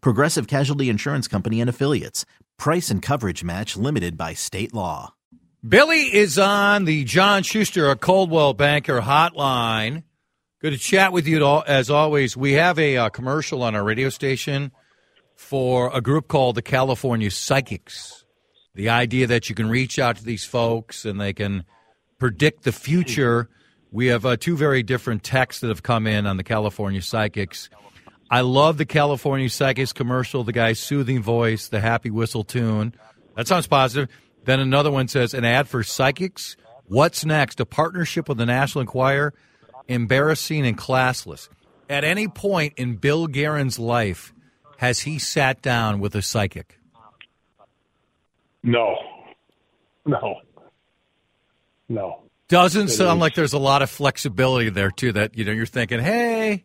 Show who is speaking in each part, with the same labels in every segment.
Speaker 1: Progressive Casualty Insurance Company and Affiliates. Price and coverage match limited by state law.
Speaker 2: Billy is on the John Schuster, a Coldwell Banker hotline. Good to chat with you as always. We have a uh, commercial on our radio station for a group called the California Psychics. The idea that you can reach out to these folks and they can predict the future. We have uh, two very different texts that have come in on the California Psychics. I love the California Psychics commercial, the guy's soothing voice, the happy whistle tune. That sounds positive. Then another one says an ad for Psychics. What's next? A partnership with the National Enquirer embarrassing and classless. At any point in Bill Guerin's life, has he sat down with a psychic?
Speaker 3: No. No. No.
Speaker 2: Doesn't it sound is. like there's a lot of flexibility there too that you know you're thinking, "Hey,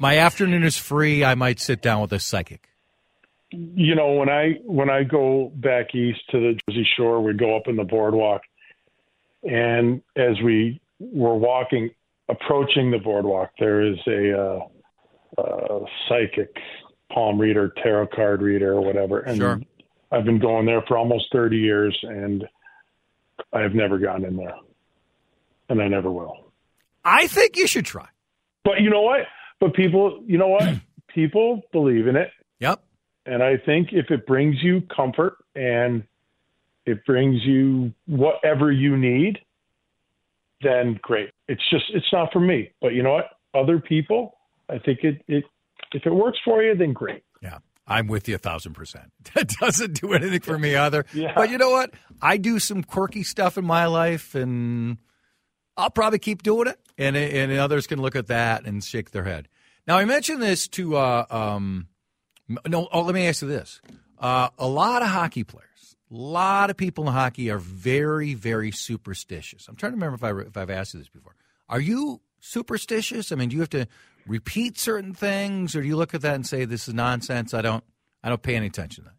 Speaker 2: my afternoon is free, I might sit down with a psychic."
Speaker 3: You know, when I when I go back east to the Jersey Shore, we go up in the boardwalk and as we were walking approaching the boardwalk, there is a, uh, uh, psychic palm reader, tarot card reader, or whatever. And
Speaker 2: sure.
Speaker 3: I've been going there for almost 30 years, and I've never gone in there, and I never will.
Speaker 2: I think you should try.
Speaker 3: But you know what? But people, you know what? people believe in it.
Speaker 2: Yep.
Speaker 3: And I think if it brings you comfort and it brings you whatever you need, then great. It's just it's not for me. But you know what? Other people, I think it it if it works for you, then great.
Speaker 2: Yeah. I'm with you a thousand percent. That doesn't do anything for me either.
Speaker 3: Yeah.
Speaker 2: But you know what? I do some quirky stuff in my life, and I'll probably keep doing it. And and others can look at that and shake their head. Now I mentioned this to uh, um, no. Oh, let me ask you this: uh, a lot of hockey players a lot of people in hockey are very, very superstitious. I'm trying to remember if, I, if I've asked you this before. Are you superstitious? I mean, do you have to repeat certain things, or do you look at that and say, "This is nonsense. I don't, I don't pay any attention to that."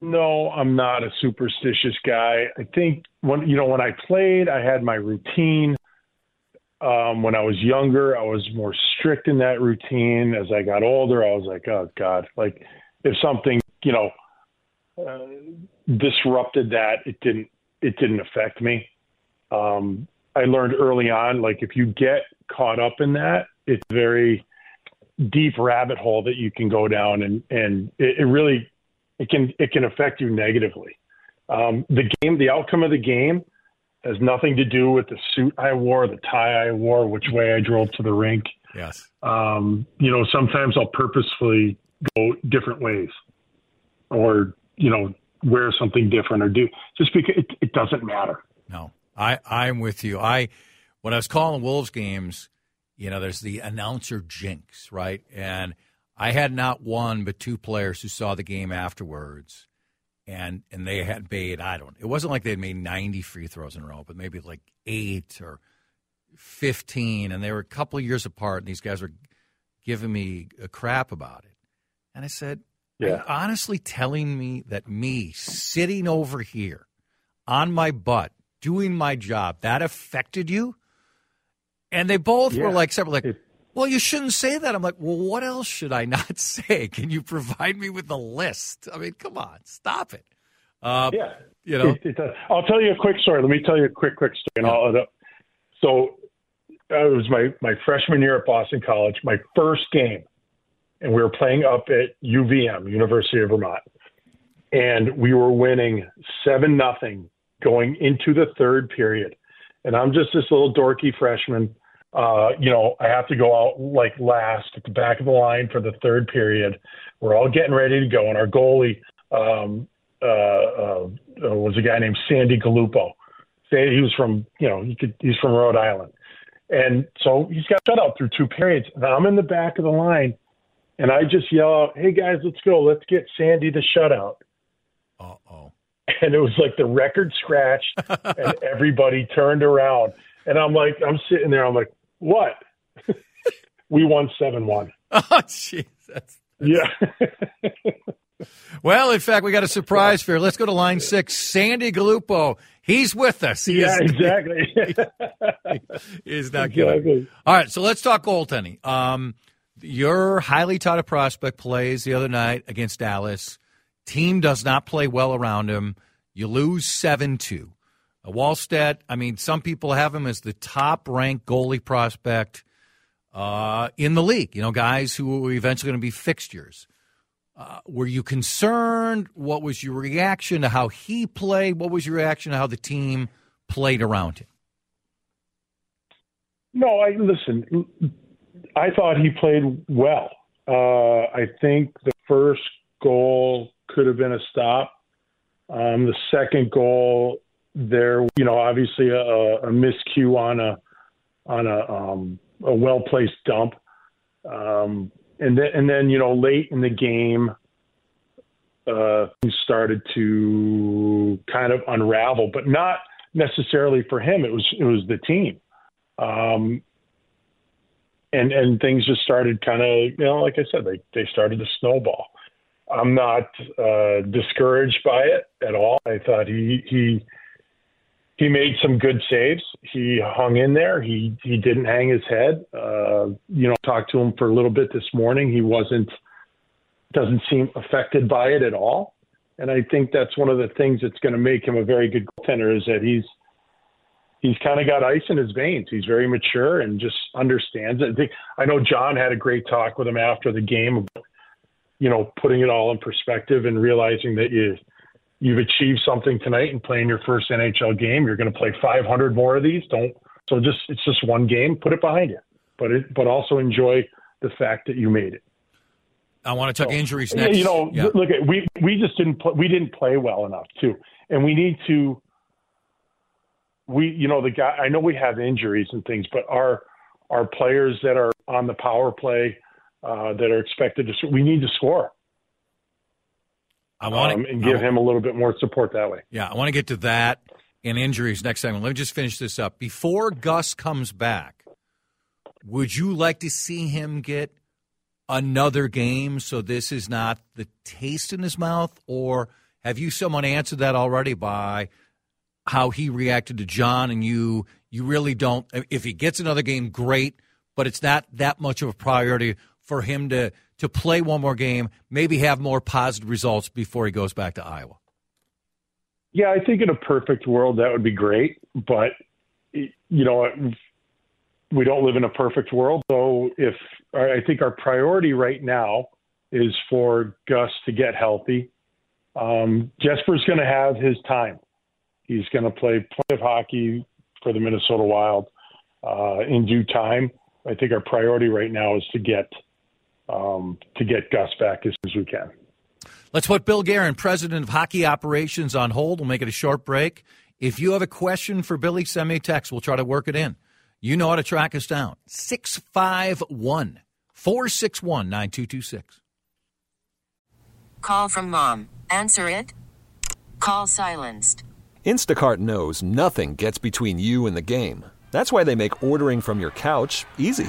Speaker 3: No, I'm not a superstitious guy. I think when you know when I played, I had my routine. Um, when I was younger, I was more strict in that routine. As I got older, I was like, "Oh God!" Like if something, you know uh, disrupted that, it didn't it didn't affect me. Um, I learned early on, like if you get caught up in that, it's very deep rabbit hole that you can go down, and and it, it really it can it can affect you negatively. Um, the game, the outcome of the game, has nothing to do with the suit I wore, the tie I wore, which way I drove to the rink.
Speaker 2: Yes.
Speaker 3: Um, you know, sometimes I'll purposefully go different ways, or you know, wear something different or do just because it, it doesn't matter.
Speaker 2: No, I I'm with you. I when I was calling Wolves games, you know, there's the announcer jinx, right? And I had not one but two players who saw the game afterwards, and and they had made I don't. It wasn't like they had made 90 free throws in a row, but maybe like eight or 15, and they were a couple of years apart, and these guys were giving me a crap about it, and I said,
Speaker 3: yeah.
Speaker 2: honestly telling me that me sitting over here on my butt doing my job that affected you? And they both
Speaker 3: yeah.
Speaker 2: were like separate, like, it, well, you shouldn't say that. I'm like, well, what else should I not say? Can you provide me with a list? I mean, come on, stop it.
Speaker 3: Uh, yeah,
Speaker 2: you know.
Speaker 3: It, it I'll tell you a quick story. Let me tell you a quick, quick story. And I'll, so uh, it was my my freshman year at Boston College. My first game and we were playing up at UVM, University of Vermont. and we were winning seven nothing going into the third period. And I'm just this little dorky freshman. Uh, you know, I have to go out like last at the back of the line for the third period. We're all getting ready to go, and our goalie um, uh, uh, was a guy named Sandy Galuppo. He was from, you know, he could, he's from Rhode Island. And so he's got shut out through two periods. And I'm in the back of the line, and I just yell out, "Hey guys, let's go! Let's get Sandy the shutout."
Speaker 2: Uh oh.
Speaker 3: And it was like the record scratched, and everybody turned around, and I'm like, I'm sitting there, I'm like, what? we won seven one.
Speaker 2: Oh, jeez, that's, that's...
Speaker 3: yeah.
Speaker 2: well, in fact, we got a surprise for you. Let's go to line six. Sandy Galuppo. He's with us. He
Speaker 3: yeah,
Speaker 2: is,
Speaker 3: exactly.
Speaker 2: he is not exactly. All right, so let's talk goaltending. Um, your highly touted prospect plays the other night against Dallas. Team does not play well around him. You lose 7 2. Wallstedt, I mean, some people have him as the top ranked goalie prospect uh, in the league. You know, guys who are eventually going to be fixtures. Uh, were you concerned? What was your reaction to how he played? What was your reaction to how the team played around him?
Speaker 3: No, I listen. I thought he played well. Uh, I think the first goal could have been a stop. Um, the second goal, there, you know, obviously a, a miscue on a on a um, a well placed dump, um, and then and then you know late in the game, uh, started to kind of unravel, but not necessarily for him. It was it was the team. Um, and and things just started kind of you know like I said they they started to snowball. I'm not uh, discouraged by it at all. I thought he he he made some good saves. He hung in there. He he didn't hang his head. Uh, you know, talked to him for a little bit this morning. He wasn't doesn't seem affected by it at all. And I think that's one of the things that's going to make him a very good goaltender is that he's he's kind of got ice in his veins. He's very mature and just understands it. I, think, I know John had a great talk with him after the game about, you know, putting it all in perspective and realizing that you you've achieved something tonight and playing your first NHL game. You're going to play 500 more of these. Don't so just it's just one game. Put it behind you, but it but also enjoy the fact that you made it.
Speaker 2: I want to talk so, injuries next.
Speaker 3: You know, yeah. look at we we just didn't play, we didn't play well enough too, and we need to we, you know, the guy. I know we have injuries and things, but our our players that are on the power play uh, that are expected to, we need to score.
Speaker 2: I want um,
Speaker 3: and give him a little bit more support that way.
Speaker 2: Yeah, I want to get to that and injuries next segment. Let me just finish this up before Gus comes back. Would you like to see him get another game so this is not the taste in his mouth, or have you someone answered that already by? how he reacted to John and you. You really don't. If he gets another game, great, but it's not that much of a priority for him to to play one more game, maybe have more positive results before he goes back to Iowa.
Speaker 3: Yeah, I think in a perfect world that would be great, but you know, we don't live in a perfect world. So if I think our priority right now is for Gus to get healthy. Um, Jesper's going to have his time. He's going to play plenty of hockey for the Minnesota Wild uh, in due time. I think our priority right now is to get um, to get Gus back as soon as we can.
Speaker 2: Let's put Bill Guerin, president of hockey operations, on hold. We'll make it a short break. If you have a question for Billy, send me a text. We'll try to work it in. You know how to track us down. 651 461 9226.
Speaker 4: Call from mom. Answer it. Call silenced.
Speaker 5: Instacart knows nothing gets between you and the game. That's why they make ordering from your couch easy.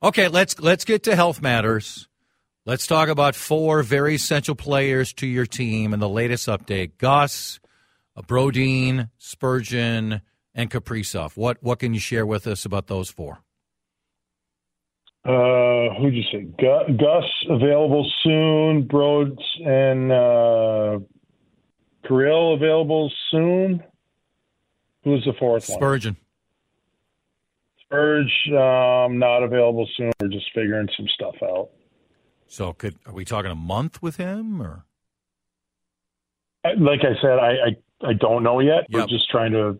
Speaker 2: Okay, let's let's get to health matters. Let's talk about four very essential players to your team and the latest update. Gus, Brodin, Spurgeon, and Kaprizov. What what can you share with us about those four?
Speaker 3: Uh, who'd you say? Gus, Gus available soon. Broads and uh, Kirill available soon. Who's the fourth
Speaker 2: Spurgeon.
Speaker 3: one? Spurge. um, not available soon. We're just figuring some stuff out.
Speaker 2: So, could are we talking a month with him, or?
Speaker 3: Like I said, I I, I don't know yet.
Speaker 2: Yep.
Speaker 3: We're just trying to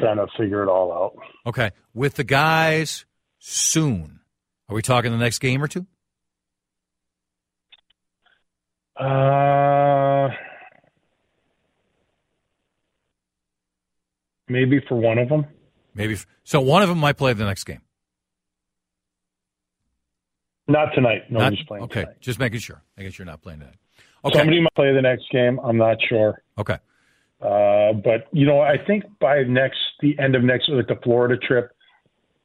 Speaker 3: kind of figure it all out.
Speaker 2: Okay, with the guys soon. Are we talking the next game or two?
Speaker 3: Uh, maybe for one of them.
Speaker 2: Maybe. So one of them might play the next game.
Speaker 3: Not tonight.
Speaker 2: Not-
Speaker 3: Nobody's playing tonight.
Speaker 2: okay,
Speaker 3: tonight.
Speaker 2: just making sure. Making sure you're not playing tonight. Okay.
Speaker 3: Somebody might play the next game. I'm not sure.
Speaker 2: Okay.
Speaker 3: Uh, but you know, I think by next the end of next like the Florida trip,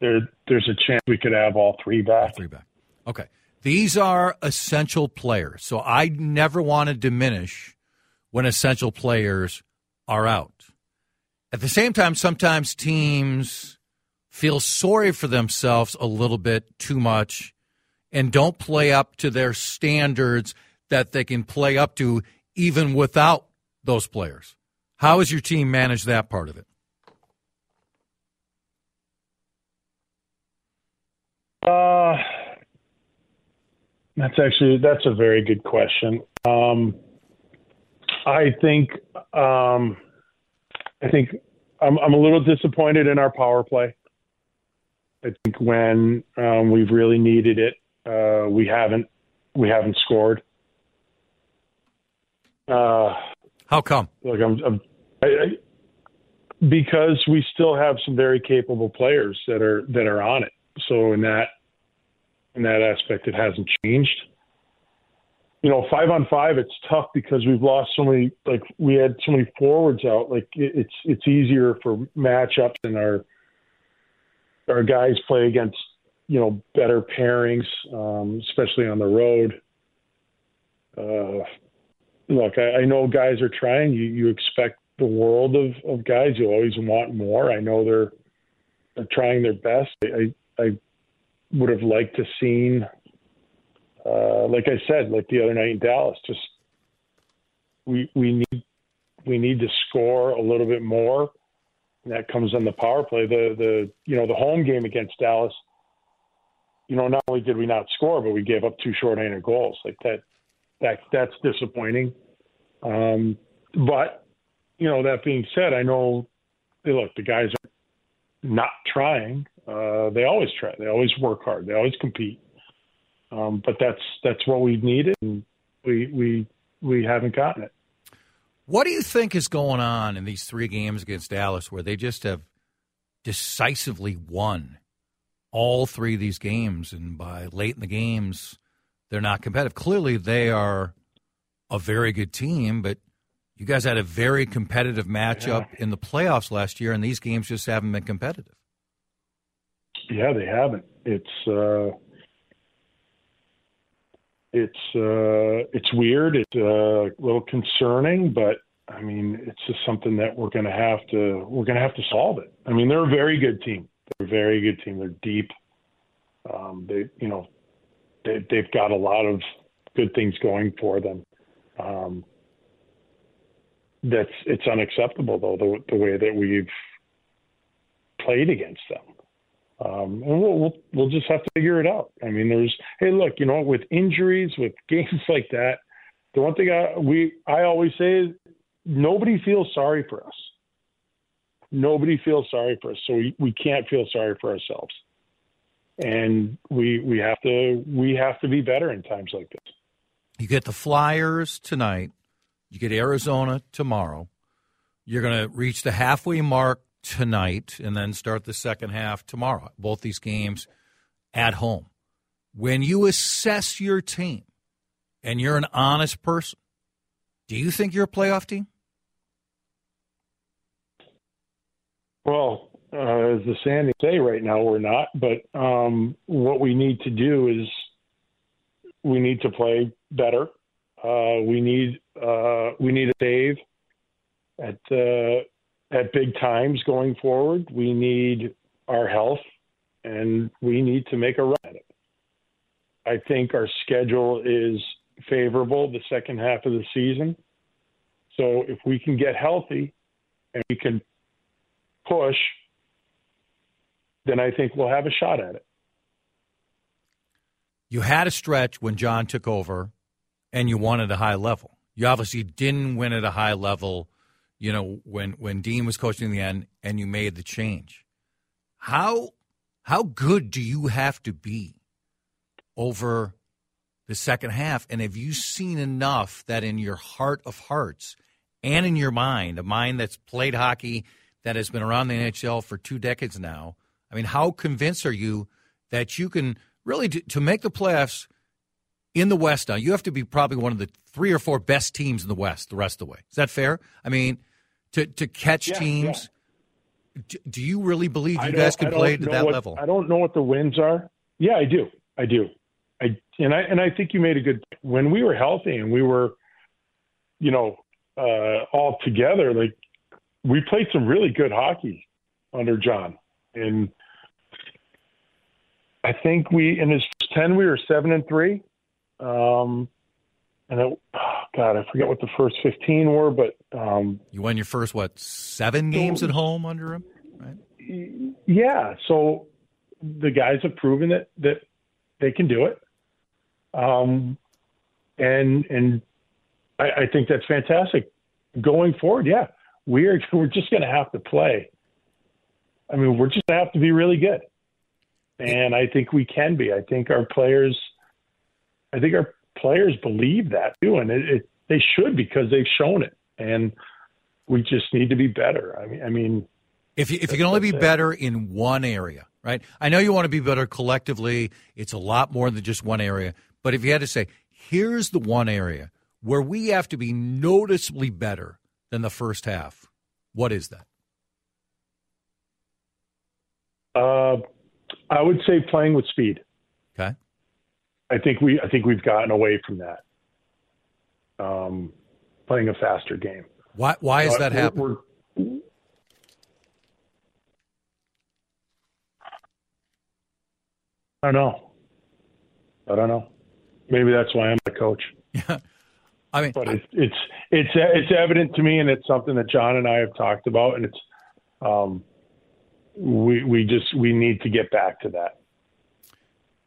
Speaker 3: there there's a chance we could have all three back.
Speaker 2: Three back. Okay. These are essential players. So I never want to diminish when essential players are out. At the same time, sometimes teams feel sorry for themselves a little bit too much and don't play up to their standards that they can play up to even without those players. How has your team managed that part of it?
Speaker 3: Uh, that's actually that's a very good question. Um, I think um, I think I'm, I'm a little disappointed in our power play. I think when um, we've really needed it, uh, we haven't we haven't scored. Uh,
Speaker 2: How come?
Speaker 3: Look, I'm, I'm I, I, because we still have some very capable players that are that are on it. So in that in that aspect, it hasn't changed. You know, five on five, it's tough because we've lost so many. Like we had so many forwards out. Like it, it's it's easier for matchups and our our guys play against you know better pairings, um, especially on the road. Uh, look, I, I know guys are trying. You you expect the world of, of guys. You always want more. I know they're they're trying their best. I I would have liked to seen, uh, like I said, like the other night in Dallas. Just we we need we need to score a little bit more. And that comes on the power play. The the you know the home game against Dallas. You know, not only did we not score, but we gave up two short-handed goals. Like that, that that's disappointing. Um, but you know, that being said, I know, look, the guys are not trying. Uh, they always try. They always work hard. They always compete. Um, but that's that's what we've needed, and we we we haven't gotten it.
Speaker 2: What do you think is going on in these three games against Dallas where they just have decisively won all three of these games, and by late in the games, they're not competitive? Clearly, they are a very good team, but you guys had a very competitive matchup in the playoffs last year, and these games just haven't been competitive.
Speaker 3: Yeah, they haven't. It's uh, it's uh, it's weird. It's uh, a little concerning, but I mean, it's just something that we're going to have to we're going to have to solve it. I mean, they're a very good team. They're a very good team. They're deep. Um, they, you know, they, they've got a lot of good things going for them. Um, that's it's unacceptable though the, the way that we've played against them. Um, and we'll, we'll we'll just have to figure it out. I mean, there's hey, look, you know, with injuries, with games like that, the one thing I we I always say is nobody feels sorry for us. Nobody feels sorry for us, so we, we can't feel sorry for ourselves, and we we have to we have to be better in times like this.
Speaker 2: You get the Flyers tonight. You get Arizona tomorrow. You're going to reach the halfway mark tonight and then start the second half tomorrow. Both these games at home. When you assess your team and you're an honest person, do you think you're a playoff team?
Speaker 3: Well, uh, as the Sandy say right now, we're not. But um, what we need to do is we need to play better. Uh, we need uh, we need a save at uh, at big times going forward. We need our health, and we need to make a run at it. I think our schedule is favorable the second half of the season. So if we can get healthy and we can push, then I think we'll have a shot at it.
Speaker 2: You had a stretch when John took over and you won at a high level. You obviously didn't win at a high level, you know, when when Dean was coaching the end and you made the change. How how good do you have to be over the second half? And have you seen enough that in your heart of hearts and in your mind, a mind that's played hockey, that has been around the NHL for two decades now, I mean, how convinced are you that you can really to make the playoffs in the West now? You have to be probably one of the three or four best teams in the West the rest of the way. Is that fair? I mean, to to catch
Speaker 3: yeah,
Speaker 2: teams.
Speaker 3: Yeah.
Speaker 2: Do you really believe you guys can play to that
Speaker 3: what,
Speaker 2: level?
Speaker 3: I don't know what the wins are. Yeah, I do. I do. I and I and I think you made a good when we were healthy and we were, you know, uh, all together. Like we played some really good hockey under John, and I think we in his ten we were seven and three, um, and it, God, I forget what the first fifteen were, but um,
Speaker 2: you won your first what seven games at home under him, right?
Speaker 3: Yeah, so the guys have proven that that they can do it. Um, and and I, I think that's fantastic. Going forward, yeah, we're we're just going to have to play. I mean, we're just going to have to be really good, and I think we can be. I think our players, I think our players believe that too, and it, it, they should because they've shown it, and we just need to be better. I mean, I mean,
Speaker 2: if you, if you can only be better in one area, right? I know you want to be better collectively. It's a lot more than just one area. But if you had to say, here's the one area where we have to be noticeably better than the first half, what is that?
Speaker 3: Uh, I would say playing with speed.
Speaker 2: Okay.
Speaker 3: I think we I think we've gotten away from that. Um, playing a faster game.
Speaker 2: Why why is that happening?
Speaker 3: I don't know. I don't know. Maybe that's why I'm the coach.
Speaker 2: Yeah. I mean,
Speaker 3: but it's it's it's it's evident to me, and it's something that John and I have talked about, and it's um, we we just we need to get back to that.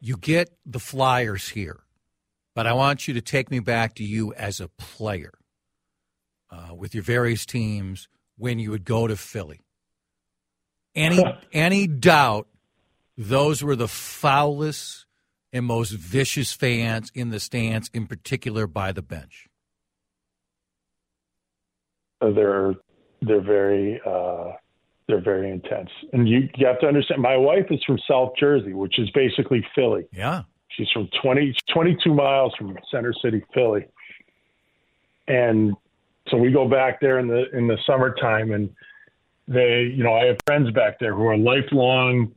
Speaker 2: You get the Flyers here, but I want you to take me back to you as a player uh, with your various teams when you would go to Philly. Any any doubt those were the foulest and most vicious fans in the stands, in particular by the bench?
Speaker 3: Uh, they're they're very uh, they're very intense, and you you have to understand. My wife is from South Jersey, which is basically Philly.
Speaker 2: Yeah,
Speaker 3: she's from 20, 22 miles from Center City, Philly, and so we go back there in the in the summertime, and they, you know, I have friends back there who are lifelong,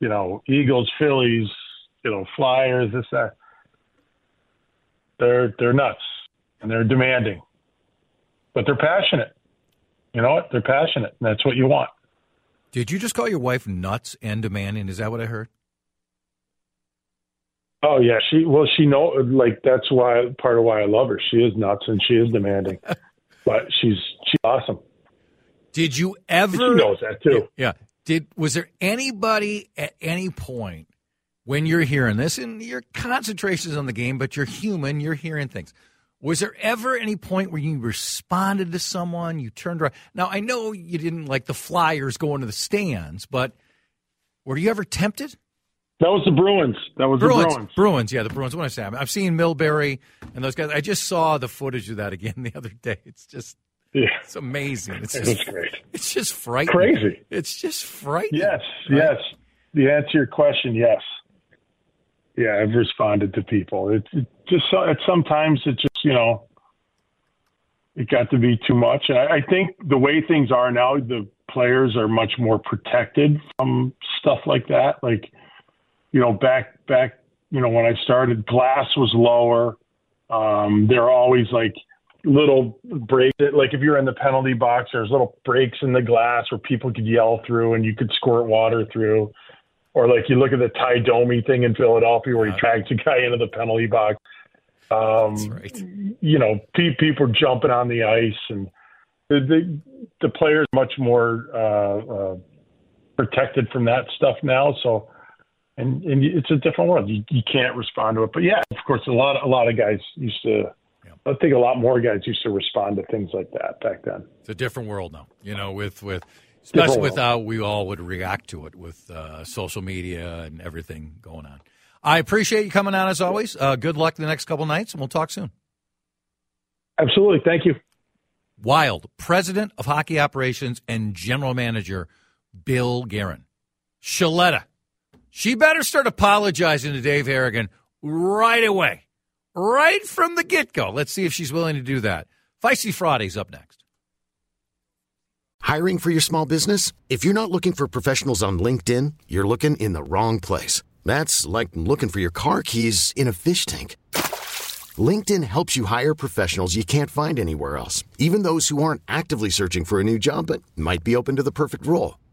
Speaker 3: you know, Eagles, Phillies, you know, flyers, this, that. They're they're nuts and they're demanding, but they're passionate. You know what? They're passionate, and that's what you want.
Speaker 2: Did you just call your wife nuts and demanding? Is that what I heard?
Speaker 3: Oh yeah, she well she know like that's why part of why I love her. She is nuts and she is demanding, but she's she's awesome.
Speaker 2: Did you ever?
Speaker 3: She knows that too.
Speaker 2: Yeah. Did was there anybody at any point when you're hearing this, and your concentration is on the game, but you're human, you're hearing things. Was there ever any point where you responded to someone, you turned around? Now, I know you didn't like the Flyers going to the stands, but were you ever tempted?
Speaker 3: That was the Bruins. That was
Speaker 2: Bruins,
Speaker 3: the Bruins.
Speaker 2: Bruins, yeah, the Bruins. What I say, I've seen Milbury and those guys. I just saw the footage of that again the other day. It's just,
Speaker 3: Yeah,
Speaker 2: it's amazing. It's
Speaker 3: it
Speaker 2: just,
Speaker 3: great.
Speaker 2: it's just frightening.
Speaker 3: Crazy.
Speaker 2: It's just frightening.
Speaker 3: Yes, yes. The answer to your question, yes. Yeah, I've responded to people. It's it just so- it, sometimes it just you know it got to be too much. And I, I think the way things are now, the players are much more protected from stuff like that. Like you know, back back you know when I started, glass was lower. Um, there are always like little breaks. Like if you're in the penalty box, there's little breaks in the glass where people could yell through and you could squirt water through. Or like you look at the Tie Domi thing in Philadelphia where he drags a guy into the penalty box. Um,
Speaker 2: right.
Speaker 3: you know, pe- people jumping on the ice and the the, the players much more uh, uh, protected from that stuff now. So, and and it's a different world. You, you can't respond to it. But yeah, of course, a lot of, a lot of guys used to. I think a lot more guys used to respond to things like that back then.
Speaker 2: It's a different world now. You know, with with especially
Speaker 3: Different
Speaker 2: with
Speaker 3: world.
Speaker 2: how we all would react to it with uh, social media and everything going on. I appreciate you coming on as always. Uh, good luck the next couple nights, and we'll talk soon.
Speaker 3: Absolutely. Thank you.
Speaker 2: Wild, president of hockey operations and general manager Bill Guerin. Sheletta, she better start apologizing to Dave Harrigan right away, right from the get go. Let's see if she's willing to do that. Feisty Friday's up next.
Speaker 6: Hiring for your small business? If you're not looking for professionals on LinkedIn, you're looking in the wrong place. That's like looking for your car keys in a fish tank. LinkedIn helps you hire professionals you can't find anywhere else, even those who aren't actively searching for a new job but might be open to the perfect role.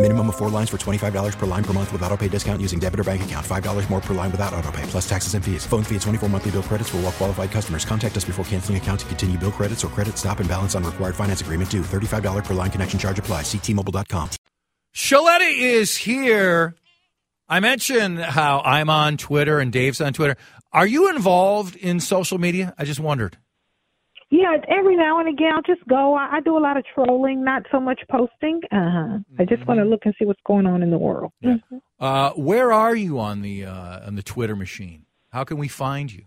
Speaker 7: Minimum of four lines for $25 per line per month with auto pay discount using debit or bank account. $5 more per line without auto pay, plus taxes and fees. Phone fee at 24 monthly bill credits for all well qualified customers. Contact us before canceling account to continue bill credits or credit stop and balance on required finance agreement due. $35 per line connection charge apply. Ctmobile.com.
Speaker 2: Sheletta is here. I mentioned how I'm on Twitter and Dave's on Twitter. Are you involved in social media? I just wondered.
Speaker 8: Yeah, every now and again I'll just go. I, I do a lot of trolling, not so much posting. Uh huh. I just want to look and see what's going on in the world.
Speaker 2: Yeah. Uh, where are you on the uh, on the Twitter machine? How can we find you?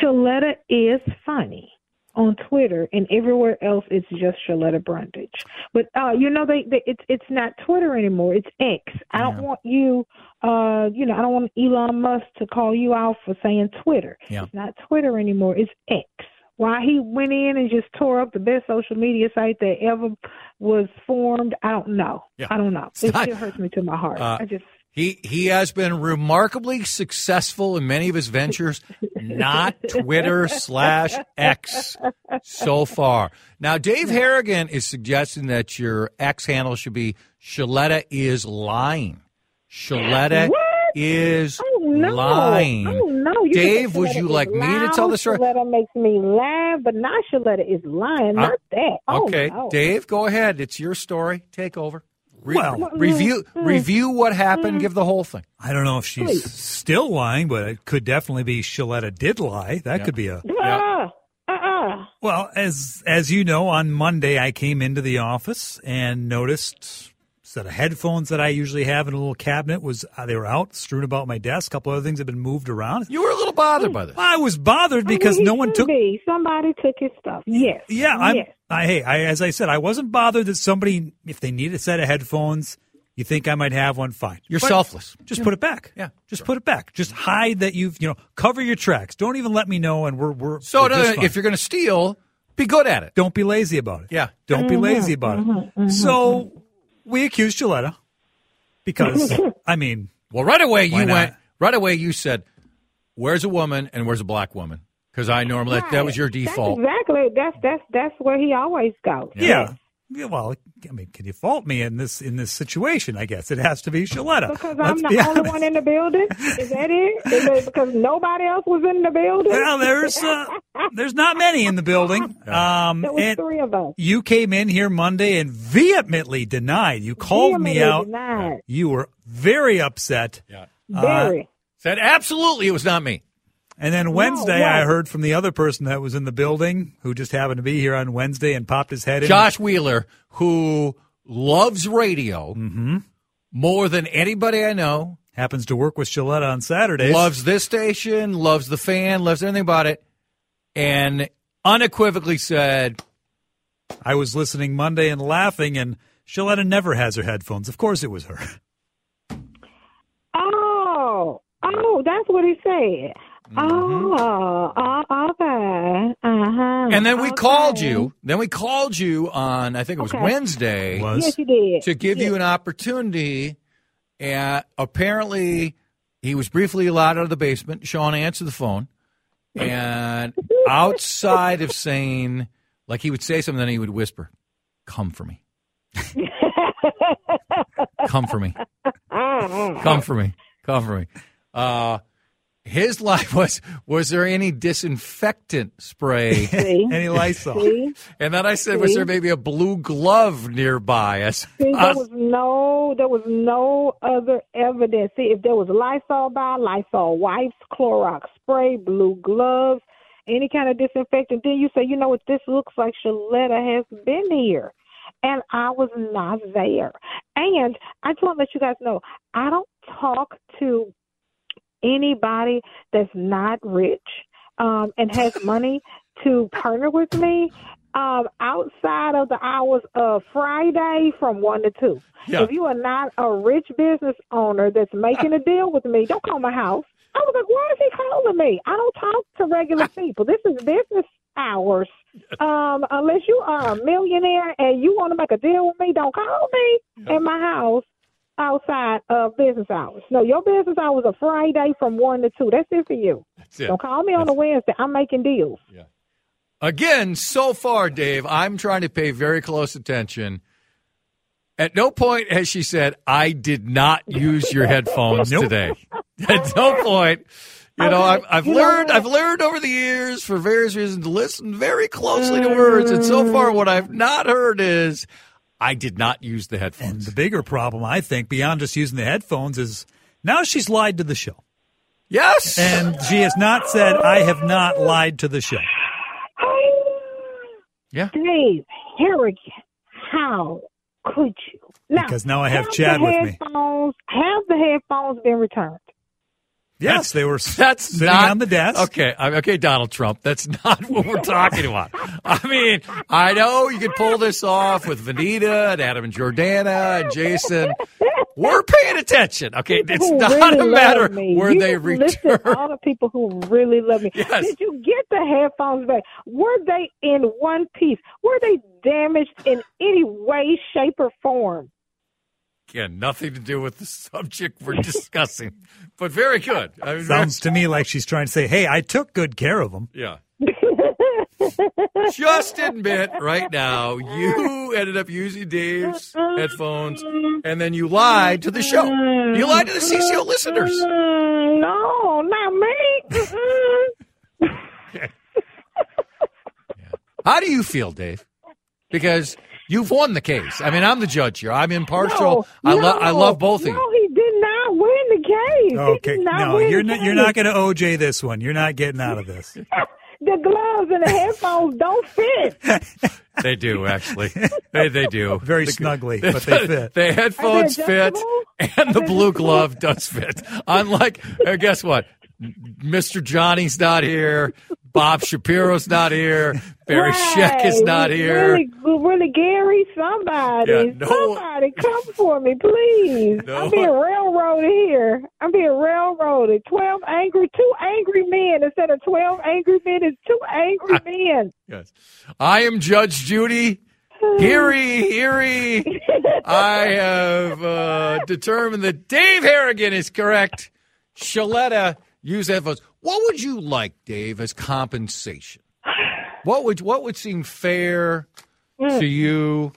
Speaker 8: Sheletta is funny on Twitter, and everywhere else it's just Sheletta Brundidge. But uh, you know, they, they it's it's not Twitter anymore. It's X. I don't want you, uh, you know, I don't want Elon Musk to call you out for saying Twitter.
Speaker 2: Yeah.
Speaker 8: It's not Twitter anymore. It's X. Why he went in and just tore up the best social media site that ever was formed, I don't know.
Speaker 2: Yeah.
Speaker 8: I don't know.
Speaker 2: It's
Speaker 8: it
Speaker 2: not-
Speaker 8: still hurts me to my heart.
Speaker 2: Uh,
Speaker 8: I just
Speaker 2: He he has been remarkably successful in many of his ventures, not Twitter slash X so far. Now, Dave Harrigan is suggesting that your X handle should be Sheletta is lying.
Speaker 8: Sheletta?
Speaker 2: Is
Speaker 8: Oh no!
Speaker 2: lying.
Speaker 8: Oh no! You
Speaker 2: Dave,
Speaker 8: think
Speaker 2: would you
Speaker 8: is
Speaker 2: like me to tell the story?
Speaker 8: Sheletta makes me laugh, but not Sheletta is lying.
Speaker 2: Uh,
Speaker 8: Not that. Oh,
Speaker 2: okay,
Speaker 8: no.
Speaker 2: Dave, go ahead. It's your story. Take over. Re-
Speaker 9: Well-
Speaker 2: review review what happened. Give the whole thing.
Speaker 9: I don't know if she's
Speaker 8: Please.
Speaker 9: still lying, but it could definitely be Sheletta did lie. That
Speaker 2: Yeah.
Speaker 9: could be a
Speaker 8: Ah, uh-uh.
Speaker 9: well. As as you know, on Monday I came into the office and noticed set of headphones that I mm-hmm. usually have in a little cabinet was uh, they were out strewn about my desk. A couple other things had been moved around.
Speaker 2: You were a little bothered mm, by this.
Speaker 9: I was bothered because
Speaker 8: I mean,
Speaker 9: no one
Speaker 8: should
Speaker 9: took.
Speaker 8: Be. Somebody took his stuff. Yes.
Speaker 9: Yeah, I'm.
Speaker 8: Yes.
Speaker 9: I, hey, I, as I said, I wasn't bothered that somebody, if they need a set of headphones, you think I might have one, fine.
Speaker 2: You're
Speaker 9: But
Speaker 2: selfless.
Speaker 9: Just put it back.
Speaker 2: Yeah,
Speaker 9: just put it back. Just hide that you've, you know, cover your tracks. Don't even let me know, and we're we're.
Speaker 2: So
Speaker 9: we're just fine.
Speaker 2: if you're going to steal, be good at it.
Speaker 9: don't be lazy about it.
Speaker 2: Yeah.
Speaker 9: don't be mm-hmm. lazy about it. Mm-hmm. So we accused Gilletta because I mean,
Speaker 2: Well, right away you
Speaker 9: not?
Speaker 2: went. Right away you said, "Where's a woman and where's a black woman?" Because I normally that was your
Speaker 8: That's
Speaker 2: default.
Speaker 8: exactly. That's that's that's where he always goes.
Speaker 9: yeah. Yeah, well, I mean, can you fault me in this in this situation? I guess it has to be Sheletta.
Speaker 8: Because
Speaker 9: Let's
Speaker 8: I'm
Speaker 9: be
Speaker 8: the only one in the building. Is that it? Is it because nobody else was in the building?
Speaker 9: Well, there's uh, there's not many in the building. Um,
Speaker 8: there was three of us.
Speaker 9: you came in here Monday and vehemently denied. You called me out.
Speaker 8: denied.
Speaker 9: You were very upset.
Speaker 2: Yeah.
Speaker 8: Very.
Speaker 2: Said absolutely it was not me.
Speaker 9: And then Wednesday,
Speaker 8: no.
Speaker 9: I heard from the other person that was in the building who just happened to be here on Wednesday and popped his head in.
Speaker 2: Josh Wheeler, who loves radio
Speaker 9: Mm-hmm.
Speaker 2: more than anybody I know,
Speaker 9: happens to work with Sheletta on Saturdays.
Speaker 2: loves this station, loves the fan, loves everything about it, and unequivocally said,
Speaker 9: I was listening Monday and laughing, and Sheletta never has her headphones. Of course, it was her.
Speaker 8: Oh, oh, that's what he said. Oh, oh, okay. Uh-huh.
Speaker 2: and then we
Speaker 8: okay.
Speaker 2: called you. Then we called you on, I think it was
Speaker 8: Okay.
Speaker 2: Wednesday,
Speaker 8: Yes, you did.
Speaker 2: to give you an opportunity. And apparently, he was briefly allowed out of the basement. Sean answered the phone, and outside of saying, like he would say something, then he would whisper, "Come for me, come for me, come for me, come for me." Uh, his life was: was there any disinfectant spray?
Speaker 8: See?
Speaker 9: Any Lysol?
Speaker 8: See?
Speaker 2: And then I said, was there maybe a blue glove nearby? As
Speaker 8: See, there was no, there was no other evidence. See, if there was Lysol by, Lysol wipes, Clorox spray, blue gloves, any kind of disinfectant, then you say, you know what, this looks like Sheletta has been here. And I was not there. And I just want to let you guys know, I don't talk to anybody that's not rich um, and has money to partner with me um, outside of the hours of Friday from one to two.
Speaker 2: Yeah.
Speaker 8: If you are not a rich business owner that's making a deal with me, don't call my house. I was like, why is he calling me? I don't talk to regular people. This is business hours. Um, unless you are a millionaire and you want to make a deal with me, don't call me in my house outside of business hours. No, your business hours are Friday from one to two. That's it for you.
Speaker 2: it.
Speaker 8: Don't call me on a Wednesday. I'm making deals. Yeah.
Speaker 2: Again, so far, Dave, I'm trying to pay very close attention. At no point has she said, I did not use your headphones today. At no point. You know, I've, I've
Speaker 8: You
Speaker 2: learned? I've learned over the years for various reasons to listen very closely to words. And so far what I've not heard is I did not use the
Speaker 9: And
Speaker 2: headphones.
Speaker 9: the bigger problem, I think, beyond just using the headphones, is now she's lied to the show.
Speaker 2: Yes.
Speaker 9: And she has not said, I have not lied to the show.
Speaker 2: Yeah.
Speaker 8: Dave Harrigan, how could you? Now,
Speaker 9: Because now I have
Speaker 8: the
Speaker 9: Chad with me.
Speaker 8: headphones, Have the headphones been returned?
Speaker 9: Yes, they were
Speaker 2: That's
Speaker 9: sitting
Speaker 2: not
Speaker 9: on the desk.
Speaker 2: Okay, okay, Donald Trump. That's not what we're talking about. I mean, I know you could pull this off with Vanita and Adam and Jordana and Jason. We're paying attention. Okay,
Speaker 8: People
Speaker 2: it's
Speaker 8: who
Speaker 2: not
Speaker 8: really
Speaker 2: a matter
Speaker 8: me.
Speaker 2: where
Speaker 8: you
Speaker 2: they
Speaker 8: just listed
Speaker 2: return.
Speaker 8: all the people who really love me.
Speaker 2: Yes.
Speaker 8: Did you get the headphones back? Were they in one piece? Were they damaged in any way, shape, or form?
Speaker 2: Again, nothing to do with the subject we're discussing, but very good. I mean,
Speaker 9: Sounds to me like she's trying to say, hey, I took good care of them.
Speaker 2: yeah. Just admit right now you ended up using Dave's headphones, and then you lied to the show. You lied to the CCO listeners.
Speaker 8: No, not me.
Speaker 2: How do you feel, Dave? Because you've won the case. I mean, I'm the judge here. I'm impartial.
Speaker 8: No,
Speaker 2: I love.
Speaker 8: no,
Speaker 2: I love both of you.
Speaker 8: No, he did not win the case. He
Speaker 9: Okay,
Speaker 8: did not
Speaker 9: no,
Speaker 8: win
Speaker 9: you're
Speaker 8: the
Speaker 9: not, you're not going to OJ this one. You're not getting out of this.
Speaker 8: The gloves and the headphones don't fit.
Speaker 2: They do actually. They they do
Speaker 9: Very snugly, but they fit.
Speaker 2: The headphones fit, and the blue glove does fit. Unlike, uh, guess what? Mr. Johnny's not here. Bob Shapiro's not here. Barry Scheck is not here.
Speaker 8: Really, really, Gary, somebody,
Speaker 2: Yeah, no-
Speaker 8: somebody, come for me, please.
Speaker 2: No.
Speaker 8: I'm being railroaded here. I'm being railroaded. Twelve angry, two angry men instead of twelve angry men. It's two angry men.
Speaker 2: Yes. I am Judge Judy. Heary, heary. I have uh, determined that Dave Harrigan is correct. Sheletta, use that headphones. What would you like, Dave, as compensation? What would what would seem fair to you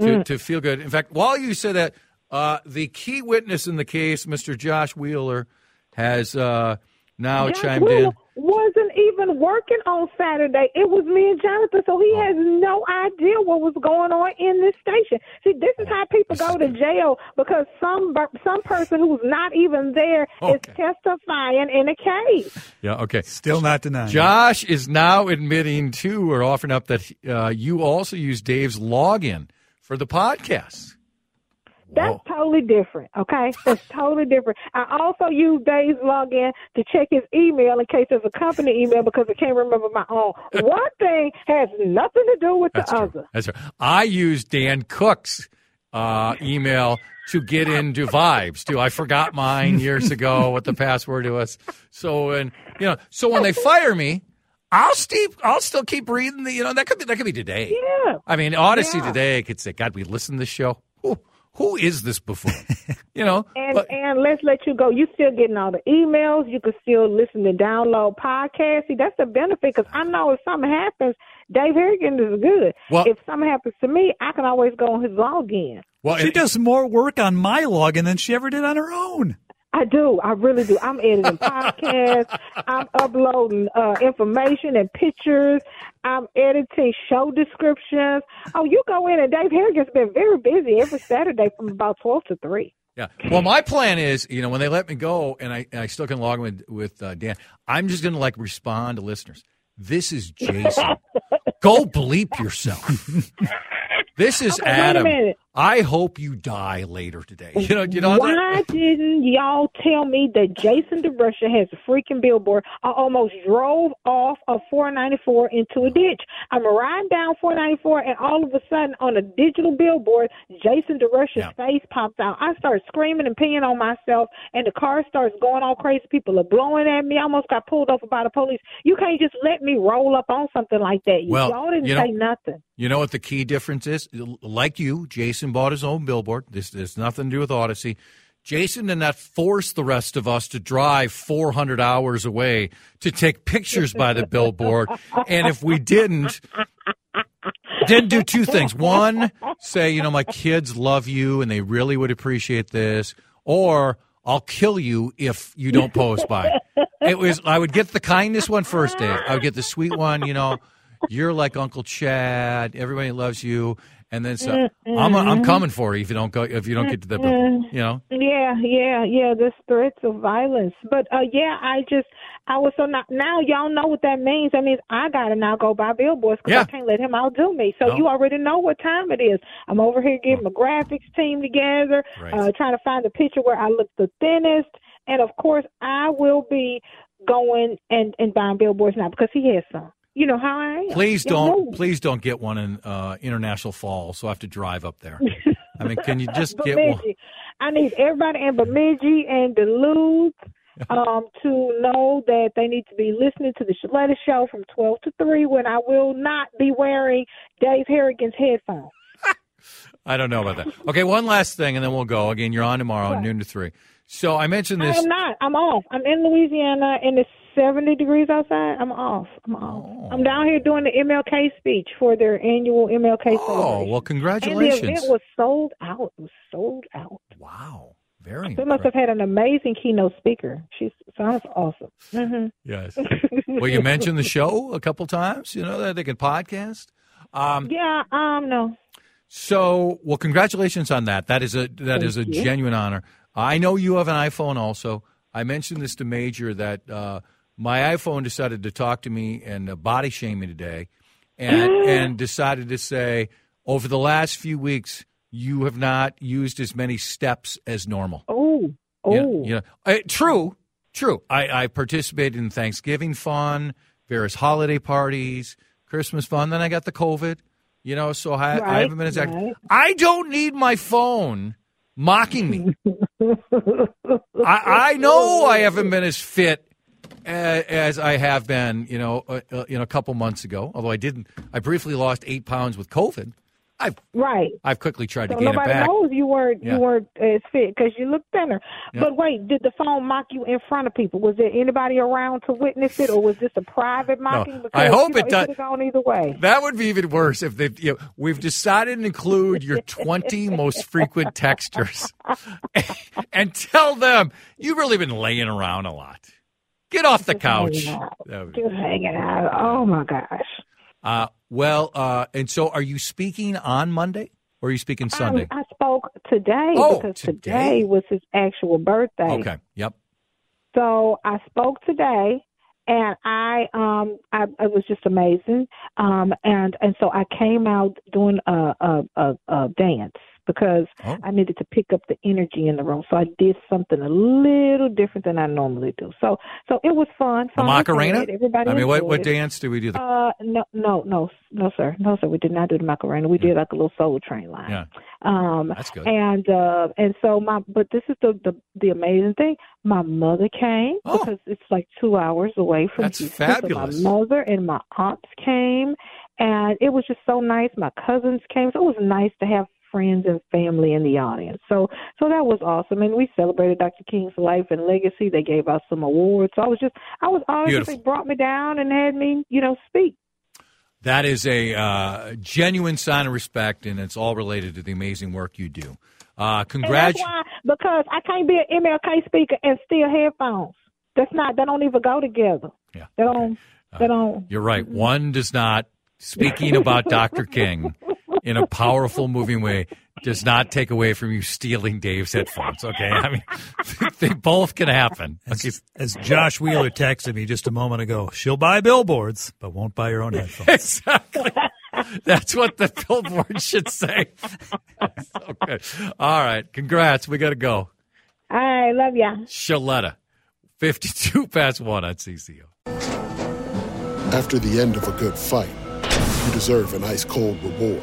Speaker 2: to,
Speaker 8: Mm.
Speaker 2: to feel good. In fact, while you say that, uh, the key witness in the case, Mr. Josh Wheeler, has uh, now
Speaker 8: Josh
Speaker 2: chimed
Speaker 8: Wheeler
Speaker 2: in.
Speaker 8: Wasn't even working on Saturday. It was me and Jonathan, so
Speaker 2: Oh.
Speaker 8: he has no idea what was going on in this station. See, this is how people go to jail because some some person who's not even there is testifying in a case.
Speaker 2: Yeah, okay.
Speaker 9: Still not denying.
Speaker 2: Josh is now admitting to or offering up that uh, you also use Dave's login for the podcast.
Speaker 8: That's totally different, okay? That's totally different. I also use Dave's login to check his email in case there's a company email because I can't remember my own. One thing has nothing to do with the other.
Speaker 2: That's right. I use Dan Cook's uh, email to get into Vibes too. I forgot mine years ago what the password was. So and you know, so when they fire me, I'll still I'll still keep reading the you know that could be that could be today.
Speaker 8: Yeah.
Speaker 2: I mean, Audacy
Speaker 8: Yeah.
Speaker 2: today could say, God, we listen to this show. Who who is this before? you know,
Speaker 8: And
Speaker 2: but-
Speaker 8: and let's let you go. You still getting all the emails. You can still listen to download podcasts. See, that's the benefit because I know if something happens, Dave Harrigan is good.
Speaker 9: Well-
Speaker 8: if something happens to me, I can always go on his login.
Speaker 2: Well,
Speaker 9: she does more work on my login than she ever did on her own.
Speaker 8: I do. I really do. I'm editing podcasts. I'm uploading uh, information and pictures. I'm editing show descriptions. Oh, you go in and Dave Harrigan's been very busy every Saturday from about 12 to 3.
Speaker 2: Yeah. Well, my plan is, you know, when they let me go and I, and I still can log in with, with uh, Dan, I'm just going to like respond to listeners. This is Jason. go bleep yourself. This is
Speaker 8: Okay, wait a
Speaker 2: Adam. I hope you die later today. You know, you know.
Speaker 8: Why didn't y'all tell me that Jason DeRusha has a freaking billboard? I almost drove off of 494 into a ditch. I'm riding down 494, and all of a sudden, on a digital billboard, Jason DeRusha's face pops out. I start screaming and peeing on myself, and the car starts going all crazy. People are blowing at me. I almost got pulled over by the police. You can't just let me roll up on something like that.
Speaker 2: Well,
Speaker 8: y'all didn't
Speaker 2: you know-
Speaker 8: say nothing.
Speaker 2: You know what the key difference is? Like you, Jason bought his own billboard. This has nothing to do with Audacy. Jason did not force the rest of us to drive 400 hours away to take pictures by the billboard. And if we didn't, didn't do two things. One, say, you know, my kids love you and they really would appreciate this. Or I'll kill you if you don't post by. It was, I would get the kindness one first, Dave. I would get the sweet one, you know, you're like Uncle Chad. Everybody loves you. And then so I'm, I'm coming for you if you don't go, if you don't get to the, bill, you know.
Speaker 8: Yeah, yeah, yeah. There's threats of violence, but uh, yeah, I just I was so not now y'all know what that means. That means I gotta now go buy billboards because
Speaker 2: Yeah.
Speaker 8: I can't let him outdo me. So
Speaker 2: No.
Speaker 8: you already know what time it is. I'm over here getting my graphics team together,
Speaker 2: Right.
Speaker 8: uh, trying to find a picture where I look the thinnest, and of course I will be going and and buying billboards now because he has some. You know how I am.
Speaker 2: Please don't,
Speaker 8: know.
Speaker 2: please don't get one in uh, International Falls. So I have to drive up there. I mean, can you just get one?
Speaker 8: I need everybody in Bemidji and Duluth um, to know that they need to be listening to the Sheletta Show from 12 to 3 when I will not be wearing Dave Harrigan's headphones.
Speaker 2: I don't know about that. Okay, one last thing, and then we'll go. Again, you're on tomorrow, noon to three. So I mentioned this.
Speaker 8: I'm not. I'm off. I'm in Louisiana and it's 70 degrees outside. I'm off. I'm off.
Speaker 2: Oh.
Speaker 8: I'm down here doing the MLK speech for their annual MLK
Speaker 2: Oh,
Speaker 8: celebration.
Speaker 2: well,
Speaker 8: And
Speaker 2: congratulations.
Speaker 8: the event was sold out. It was sold out.
Speaker 2: Wow. Very
Speaker 8: They must have had an amazing keynote speaker. She sounds awesome. hmm
Speaker 2: Yes. well, you mentioned the show a couple times, you know, that they can podcast. Um,
Speaker 8: Yeah, um, no.
Speaker 2: So, well, congratulations on that. That is a that
Speaker 8: Thank
Speaker 2: is a
Speaker 8: you.
Speaker 2: genuine honor. I know you have an iPhone also. I mentioned this to Major that uh, my iPhone decided to talk to me and uh, body shame me today, and and decided to say over the last few weeks you have not used as many steps as normal.
Speaker 8: Oh, oh.
Speaker 2: You know, you know, uh, true, true. I, I participated in Thanksgiving fun, various holiday parties, Christmas fun. Then I got the COVID. You know, so I, I haven't been as active.
Speaker 8: right.
Speaker 2: I don't need my phone mocking me. I, I know I haven't been as fit as, I have been, you know, uh, uh, you know, a couple months ago. Although I didn't, I briefly lost eight pounds with COVID. I've
Speaker 8: right.
Speaker 2: I've quickly tried
Speaker 8: So
Speaker 2: to gain it
Speaker 8: nobody knows you weren't
Speaker 2: Yeah.
Speaker 8: you weren't as fit because you look thinner.
Speaker 2: Yeah.
Speaker 8: But wait, did the phone mock you in front of people? Was there anybody around to witness it, or was this a private mocking? Because,
Speaker 2: I hope
Speaker 8: you know,
Speaker 2: it does-
Speaker 8: could have gone either way.
Speaker 2: That would be even worse if they. You know, we've decided to include your 20 most frequent texters, and tell them you've really been laying around a lot. Get off the couch.
Speaker 8: hanging out.
Speaker 2: That would be-
Speaker 8: Just hanging out. Oh my gosh.
Speaker 2: Uh, well, uh, and so are you speaking on Monday or are you speaking Sunday?
Speaker 8: Um, I spoke today
Speaker 2: Oh,
Speaker 8: because
Speaker 2: today.
Speaker 8: today was his actual birthday.
Speaker 2: okay. Yep.
Speaker 8: So I spoke today, and I um I it was just amazing. Um and and so I came out doing a a a, a dance because
Speaker 2: Oh.
Speaker 8: I needed to pick up the energy in the room. So I did something a little different than I normally do. So so it was fun.
Speaker 2: The
Speaker 8: fun
Speaker 2: Macarena?
Speaker 8: Everybody
Speaker 2: I mean, what, what dance do we do? The,
Speaker 8: Uh, no, no, no, no, sir, no, sir. We did not do the Macarena. We did like a little Soul Train line.
Speaker 2: yeah.
Speaker 8: Um,
Speaker 2: That's good.
Speaker 8: And uh, and so my, but this is the the, the amazing thing. My mother came because it's like two hours away from
Speaker 2: Oh. That's
Speaker 8: Houston. So
Speaker 2: fabulous.
Speaker 8: my mother and my aunts came, and it was just so nice. My cousins came, so it was nice to have friends and family in the audience. So so that was awesome, and we celebrated Dr. King's life and legacy. They gave out some awards. So I was just I was honored they brought me down and had me, you know, speak.
Speaker 2: That is a uh, genuine sign of respect, and it's all related to the amazing work you do. Uh, congratulations.
Speaker 8: because I can't be an MLK speaker and still headphones. That's not. They don't even go together.
Speaker 2: Yeah.
Speaker 8: They don't. They don't.
Speaker 2: You're right. One does not, speaking about Dr. King in a powerful, moving way, does not take away from you stealing Dave's headphones. Okay. I mean, they both can happen. Okay.
Speaker 9: As Josh Wheeler texted me just a moment ago, she'll buy billboards, but won't buy her own headphones.
Speaker 2: Exactly. That's what the billboard should say. so good. All right. Congrats. We got to go.
Speaker 8: I love ya.
Speaker 2: Sheletta, 52 past 1 on CCO.
Speaker 10: After the end of a good fight, you deserve an ice cold reward.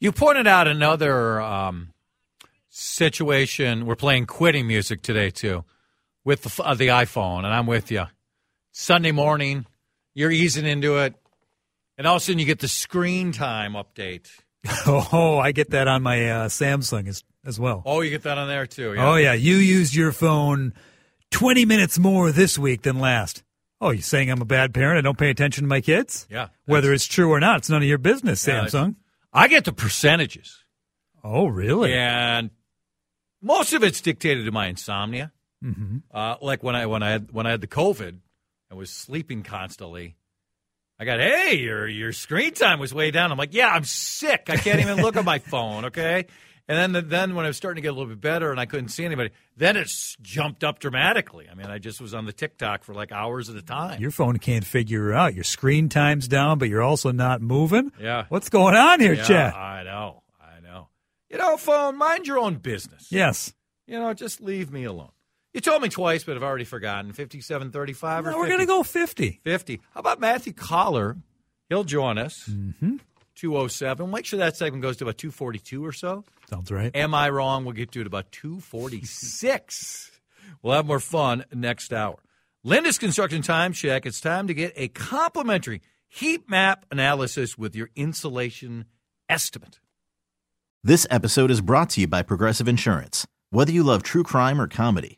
Speaker 2: You pointed out another um, situation. We're playing quitting music today too, with the, uh, the iPhone, and I'm with you. Sunday morning, you're easing into it, and all of a sudden you get the screen time update.
Speaker 9: oh, I get that on my uh, Samsung as as well.
Speaker 2: Oh, you get that on there too.
Speaker 9: Oh yeah, you used your phone twenty minutes more this week than last. Oh, you saying I'm a bad parent? I don't pay attention to my kids?
Speaker 2: Yeah.
Speaker 9: Whether it's true or not, it's none of your business,
Speaker 2: Yeah,
Speaker 9: Samsung.
Speaker 2: I get the percentages.
Speaker 9: Oh, really?
Speaker 2: And most of it's dictated to my insomnia.
Speaker 9: Mm-hmm.
Speaker 2: Uh, like when I when I had when I had the COVID, I was sleeping constantly. I got, hey, your your screen time was way down. I'm like, yeah, I'm sick. I can't even look at my phone. Okay. And then then when I was starting to get a little bit better and I couldn't see anybody, then it jumped up dramatically. I mean, I just was on the TikTok for like hours at a time.
Speaker 9: Your phone can't figure out. Your screen time's down, but you're also not moving.
Speaker 2: Yeah.
Speaker 9: What's going on here,
Speaker 2: yeah,
Speaker 9: Chad?
Speaker 2: I know. I know. You know, phone, mind your own business.
Speaker 9: Yes.
Speaker 2: You know, just leave me alone. You told me twice, but I've already forgotten. 5735 or
Speaker 9: No, we're going to go 50.
Speaker 2: 50. How about Matthew Coller? He'll join us.
Speaker 9: Mm-hmm.
Speaker 2: 207. Make sure that segment goes to about 242 or so.
Speaker 9: Sounds right.
Speaker 2: Am I wrong? We'll get to it about 246. we'll have more fun next hour. Lindus Construction Time Check. It's time to get a complimentary heat map analysis with your insulation estimate.
Speaker 1: This episode is brought to you by Progressive Insurance. Whether you love true crime or comedy,